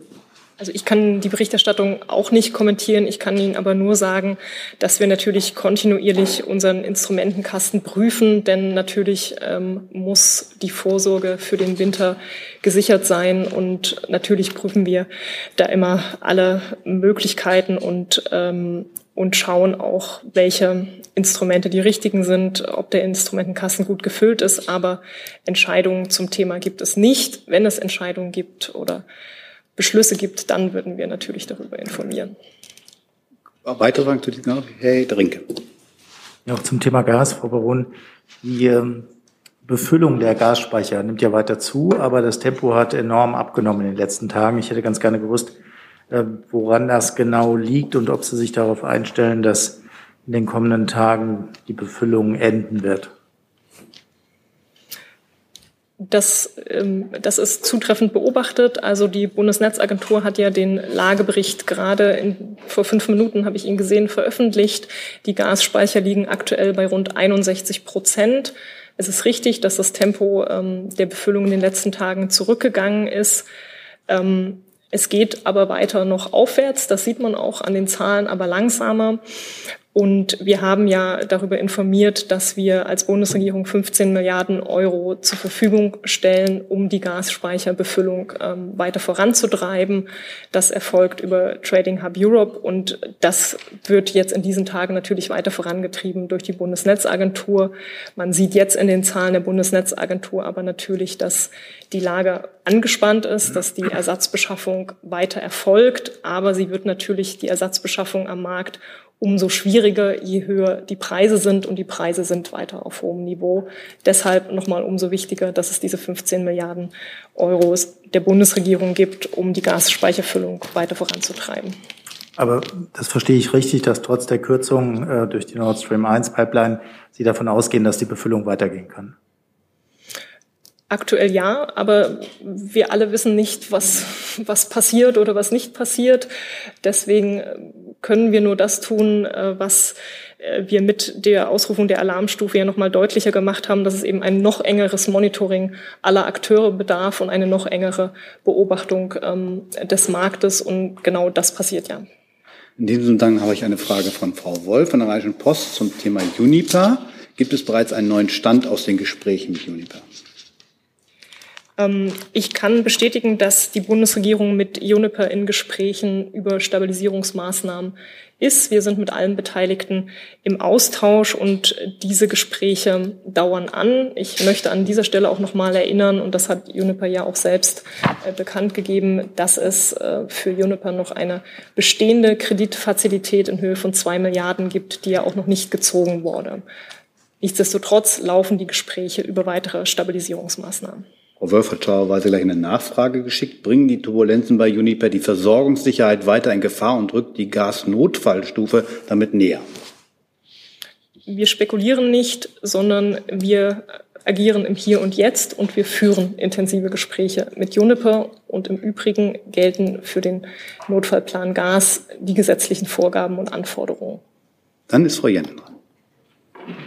Also ich kann die Berichterstattung auch nicht kommentieren. Ich kann Ihnen aber nur sagen, dass wir natürlich kontinuierlich unseren Instrumentenkasten prüfen, denn natürlich ähm, muss die Vorsorge für den Winter gesichert sein und natürlich prüfen wir da immer alle Möglichkeiten und ähm, und schauen auch, welche Instrumente die richtigen sind, ob der Instrumentenkasten gut gefüllt ist. Aber Entscheidungen zum Thema gibt es nicht. Wenn es Entscheidungen gibt oder Beschlüsse gibt, dann würden wir natürlich darüber informieren. Weitere Fragen zu diesem Herr Drinke. Ja, auch zum Thema Gas, Frau Baron. Die ähm, Befüllung der Gasspeicher nimmt ja weiter zu, aber das Tempo hat enorm abgenommen in den letzten Tagen. Ich hätte ganz gerne gewusst, äh, woran das genau liegt und ob Sie sich darauf einstellen, dass in den kommenden Tagen die Befüllung enden wird. Das, ähm, das ist zutreffend beobachtet. Also die Bundesnetzagentur hat ja den Lagebericht gerade in, vor fünf Minuten, habe ich ihn gesehen, veröffentlicht. Die Gasspeicher liegen aktuell bei rund 61 Prozent. Es ist richtig, dass das Tempo ähm, der Befüllung in den letzten Tagen zurückgegangen ist. Ähm, es geht aber weiter noch aufwärts, das sieht man auch an den Zahlen, aber langsamer. Und wir haben ja darüber informiert, dass wir als Bundesregierung 15 Milliarden Euro zur Verfügung stellen, um die Gasspeicherbefüllung ähm, weiter voranzutreiben. Das erfolgt über Trading Hub Europe und das wird jetzt in diesen Tagen natürlich weiter vorangetrieben durch die Bundesnetzagentur. Man sieht jetzt in den Zahlen der Bundesnetzagentur aber natürlich, dass die Lage angespannt ist, dass die Ersatzbeschaffung weiter erfolgt, aber sie wird natürlich die Ersatzbeschaffung am Markt umso schwieriger, je höher die Preise sind und die Preise sind weiter auf hohem Niveau. Deshalb nochmal umso wichtiger, dass es diese 15 Milliarden Euro der Bundesregierung gibt, um die Gasspeicherfüllung weiter voranzutreiben. Aber das verstehe ich richtig, dass trotz der Kürzung äh, durch die Nord Stream 1 Pipeline Sie davon ausgehen, dass die Befüllung weitergehen kann. Aktuell ja, aber wir alle wissen nicht, was, was passiert oder was nicht passiert. Deswegen äh, können wir nur das tun, äh, was äh, wir mit der Ausrufung der Alarmstufe ja nochmal deutlicher gemacht haben, dass es eben ein noch engeres Monitoring aller Akteure bedarf und eine noch engere Beobachtung ähm, des Marktes. Und genau das passiert ja. In diesem Zusammenhang habe ich eine Frage von Frau Wolf von der Rheinischen Post zum Thema Juniper. Gibt es bereits einen neuen Stand aus den Gesprächen mit Juniper? Ähm, ich kann bestätigen, dass die Bundesregierung mit Juniper in Gesprächen über Stabilisierungsmaßnahmen ist. Wir sind mit allen Beteiligten im Austausch und diese Gespräche dauern an. Ich möchte an dieser Stelle auch noch mal erinnern, und das hat Juniper ja auch selbst äh, bekannt gegeben, dass es äh, für Juniper noch eine bestehende Kreditfazilität in Höhe von zwei Milliarden gibt, die ja auch noch nicht gezogen wurde. Nichtsdestotrotz laufen die Gespräche über weitere Stabilisierungsmaßnahmen. Frau Wölf hat klarerweise gleich eine Nachfrage geschickt. Bringen die Turbulenzen bei Uniper die Versorgungssicherheit weiter in Gefahr und rückt die Gasnotfallstufe damit näher? Wir spekulieren nicht, sondern wir agieren im Hier und Jetzt und wir führen intensive Gespräche mit Juniper und im Übrigen gelten für den Notfallplan Gas die gesetzlichen Vorgaben und Anforderungen. Dann ist Frau Jennen dran.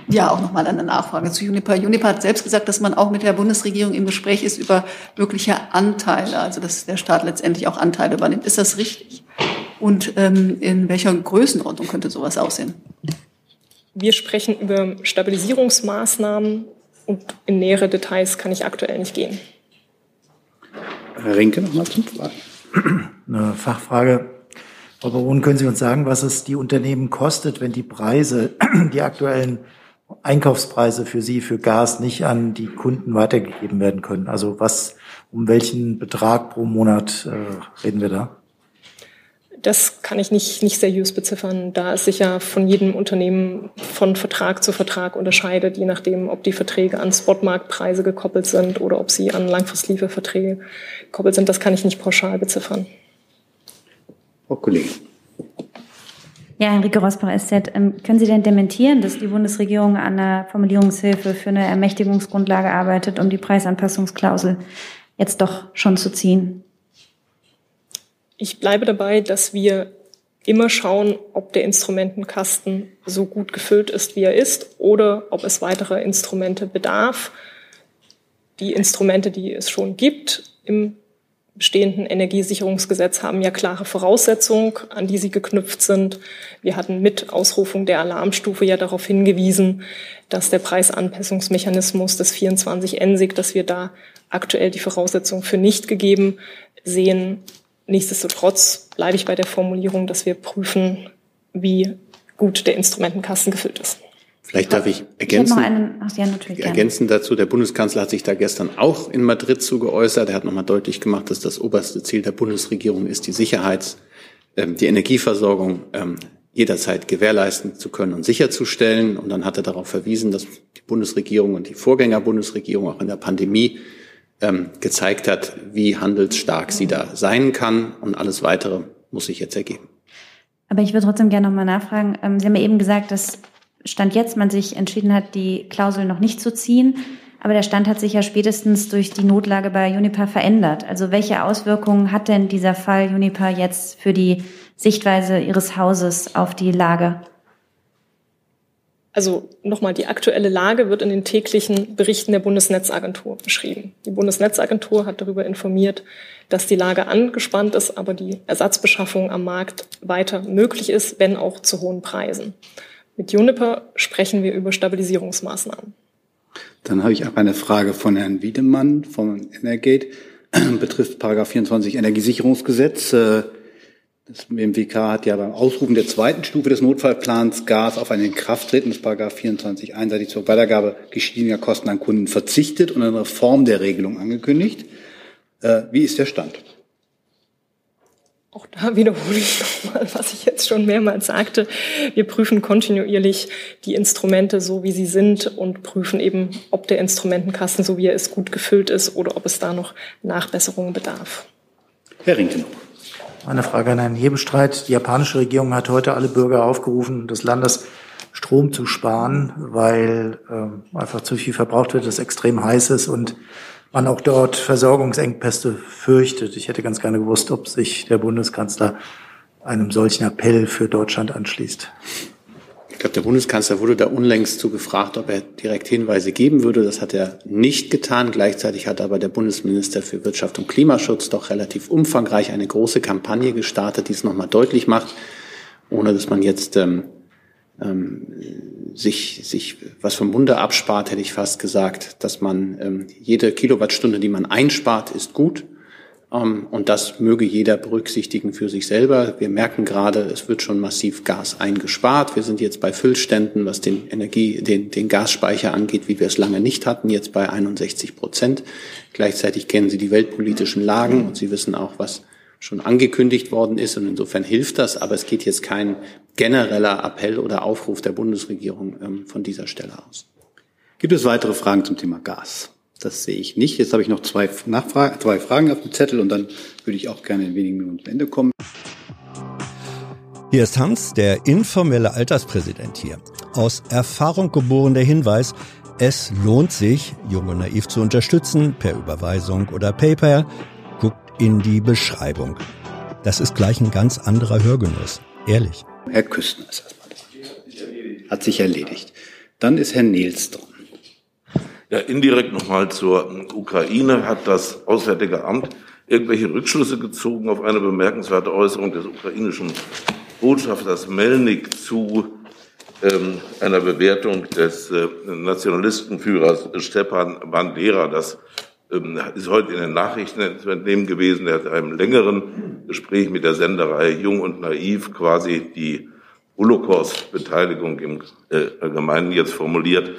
Ja, auch nochmal eine Nachfrage zu Juniper. Juniper hat selbst gesagt, dass man auch mit der Bundesregierung im Gespräch ist über mögliche Anteile, also dass der Staat letztendlich auch Anteile übernimmt. Ist das richtig? Und ähm, in welcher Größenordnung könnte sowas aussehen? Wir sprechen über Stabilisierungsmaßnahmen und in nähere Details kann ich aktuell nicht gehen. Herr Rinke, nochmal zum Fragen. Eine Fachfrage. Frau Baron, können Sie uns sagen, was es die Unternehmen kostet, wenn die Preise, die aktuellen Einkaufspreise für Sie für Gas nicht an die Kunden weitergegeben werden können? Also was, um welchen Betrag pro Monat äh, reden wir da? Das kann ich nicht, nicht seriös beziffern, da es sich ja von jedem Unternehmen von Vertrag zu Vertrag unterscheidet, je nachdem, ob die Verträge an Spotmarktpreise gekoppelt sind oder ob sie an Langfristlieferverträge gekoppelt sind. Das kann ich nicht pauschal beziffern. Frau Kollegin. Ja, Enrique Rosbach, SZ. Ähm, können Sie denn dementieren, dass die Bundesregierung an einer Formulierungshilfe für eine Ermächtigungsgrundlage arbeitet, um die Preisanpassungsklausel jetzt doch schon zu ziehen? Ich bleibe dabei, dass wir immer schauen, ob der Instrumentenkasten so gut gefüllt ist, wie er ist, oder ob es weitere Instrumente bedarf. Die Instrumente, die es schon gibt im bestehenden Energiesicherungsgesetz haben ja klare Voraussetzungen, an die sie geknüpft sind. Wir hatten mit Ausrufung der Alarmstufe ja darauf hingewiesen, dass der Preisanpassungsmechanismus des 24 ENSIG, dass wir da aktuell die Voraussetzungen für nicht gegeben sehen. Nichtsdestotrotz bleibe ich bei der Formulierung, dass wir prüfen, wie gut der Instrumentenkasten gefüllt ist. Vielleicht darf ich ergänzen. Ich einen, ach, ja, natürlich ergänzen dazu. Der Bundeskanzler hat sich da gestern auch in Madrid zu geäußert. Er hat nochmal deutlich gemacht, dass das oberste Ziel der Bundesregierung ist, die Sicherheits, ähm, die Energieversorgung ähm, jederzeit gewährleisten zu können und sicherzustellen. Und dann hat er darauf verwiesen, dass die Bundesregierung und die Vorgängerbundesregierung auch in der Pandemie ähm, gezeigt hat, wie handelsstark sie da sein kann. Und alles weitere muss sich jetzt ergeben. Aber ich würde trotzdem gerne nochmal nachfragen. Sie haben ja eben gesagt, dass Stand jetzt man sich entschieden hat, die Klausel noch nicht zu ziehen. Aber der Stand hat sich ja spätestens durch die Notlage bei Uniper verändert. Also welche Auswirkungen hat denn dieser Fall Uniper jetzt für die Sichtweise Ihres Hauses auf die Lage? Also nochmal, die aktuelle Lage wird in den täglichen Berichten der Bundesnetzagentur beschrieben. Die Bundesnetzagentur hat darüber informiert, dass die Lage angespannt ist, aber die Ersatzbeschaffung am Markt weiter möglich ist, wenn auch zu hohen Preisen. Mit Juniper sprechen wir über Stabilisierungsmaßnahmen. Dann habe ich auch eine Frage von Herrn Wiedemann vom Energate. Betrifft Paragraph 24 Energiesicherungsgesetz. Äh, das BMWK hat ja beim Ausrufen der zweiten Stufe des Notfallplans Gas auf ein Inkrafttreten des Paragraph 24 einseitig zur Weitergabe gestiegener Kosten an Kunden verzichtet und eine Reform der Regelung angekündigt. Äh, wie ist der Stand? Auch da wiederhole ich nochmal, was ich jetzt schon mehrmals sagte. Wir prüfen kontinuierlich die Instrumente so, wie sie sind und prüfen eben, ob der Instrumentenkasten, so wie er ist, gut gefüllt ist oder ob es da noch Nachbesserungen bedarf. Herr Rinken. Eine Frage an Herrn Hebestreit. Die japanische Regierung hat heute alle Bürger aufgerufen, des Landes Strom zu sparen, weil äh, einfach zu viel verbraucht wird, es extrem heiß ist und man auch dort Versorgungsengpässe fürchtet. Ich hätte ganz gerne gewusst, ob sich der Bundeskanzler einem solchen Appell für Deutschland anschließt. Ich glaube, der Bundeskanzler wurde da unlängst zu gefragt, ob er direkt Hinweise geben würde. Das hat er nicht getan. Gleichzeitig hat aber der Bundesminister für Wirtschaft und Klimaschutz doch relativ umfangreich eine große Kampagne gestartet, die es nochmal deutlich macht, ohne dass man jetzt ähm, ähm, sich, sich was vom Munde abspart, hätte ich fast gesagt, dass man ähm, jede Kilowattstunde, die man einspart, ist gut. Ähm, und das möge jeder berücksichtigen für sich selber. Wir merken gerade, es wird schon massiv Gas eingespart. Wir sind jetzt bei Füllständen, was den Energie, den, den Gasspeicher angeht, wie wir es lange nicht hatten, jetzt bei 61 Prozent. Gleichzeitig kennen Sie die weltpolitischen Lagen und Sie wissen auch, was schon angekündigt worden ist. Und insofern hilft das. Aber es geht jetzt kein genereller Appell oder Aufruf der Bundesregierung ähm, von dieser Stelle aus. Gibt es weitere Fragen zum Thema Gas? Das sehe ich nicht. Jetzt habe ich noch zwei, Nachfragen, zwei Fragen auf dem Zettel und dann würde ich auch gerne in wenigen Minuten zu Ende kommen. Hier ist Hans, der informelle Alterspräsident hier. Aus Erfahrung geboren der Hinweis, es lohnt sich, Jung und Naiv zu unterstützen, per Überweisung oder PayPal. Guckt in die Beschreibung. Das ist gleich ein ganz anderer Hörgenuss. Ehrlich. Herr Küstner ist erstmal das. Hat sich erledigt. Dann ist Herr Nils dran. Ja, indirekt nochmal zur Ukraine. Hat das Auswärtige Amt irgendwelche Rückschlüsse gezogen auf eine bemerkenswerte Äußerung des ukrainischen Botschafters Melnik zu ähm, einer Bewertung des äh, Nationalistenführers Stepan Bandera? Das ist heute in den Nachrichten zu entnehmen gewesen. Er hat in einem längeren Gespräch mit der Senderei Jung und Naiv quasi die Holocaust-Beteiligung im äh, Allgemeinen jetzt formuliert,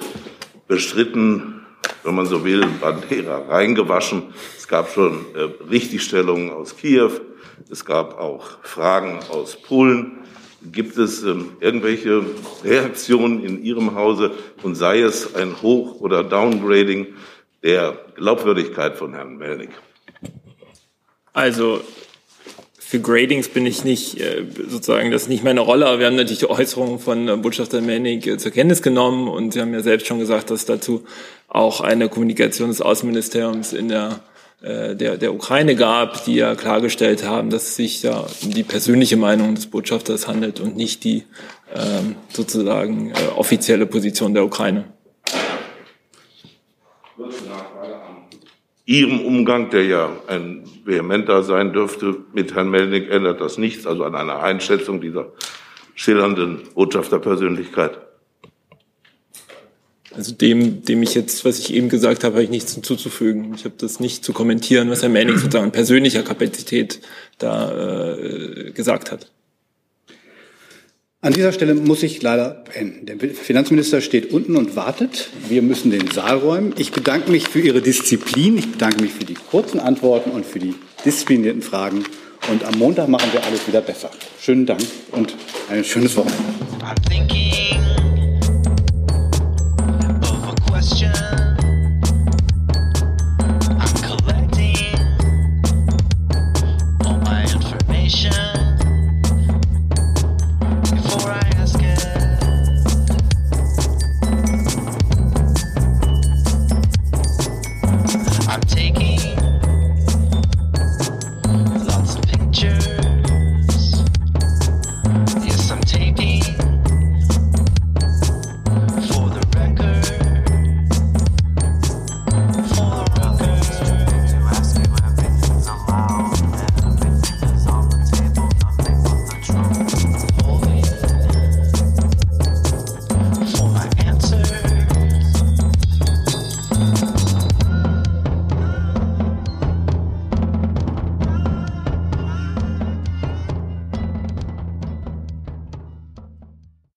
bestritten, wenn man so will, Bandera reingewaschen. Es gab schon äh, Richtigstellungen aus Kiew. Es gab auch Fragen aus Polen. Gibt es ähm, irgendwelche Reaktionen in Ihrem Hause und sei es ein Hoch- oder Downgrading der Glaubwürdigkeit von Herrn Melnick? Also für Gradings bin ich nicht äh, sozusagen, das ist nicht meine Rolle, aber wir haben natürlich die Äußerungen von äh, Botschafter Melnick äh, zur Kenntnis genommen und Sie haben ja selbst schon gesagt, dass dazu auch eine Kommunikation des Außenministeriums in der der, der Ukraine gab, die ja klargestellt haben, dass es sich da um die persönliche Meinung des Botschafters handelt und nicht die ähm, sozusagen äh, offizielle Position der Ukraine. Ihrem Umgang, der ja ein vehementer sein dürfte, mit Herrn Melnick ändert das nichts, also an einer Einschätzung dieser schillernden Botschafterpersönlichkeit. Also dem, dem ich jetzt, was ich eben gesagt habe, habe ich nichts hinzuzufügen. Ich habe das nicht zu kommentieren, was Herr Melnick sozusagen in persönlicher Kapazität da äh, gesagt hat. An dieser Stelle muss ich leider beenden. Der Finanzminister steht unten und wartet. Wir müssen den Saal räumen. Ich bedanke mich für Ihre Disziplin. Ich bedanke mich für die kurzen Antworten und für die disziplinierten Fragen. Und am Montag machen wir alles wieder besser. Schönen Dank und ein schönes Wochenende.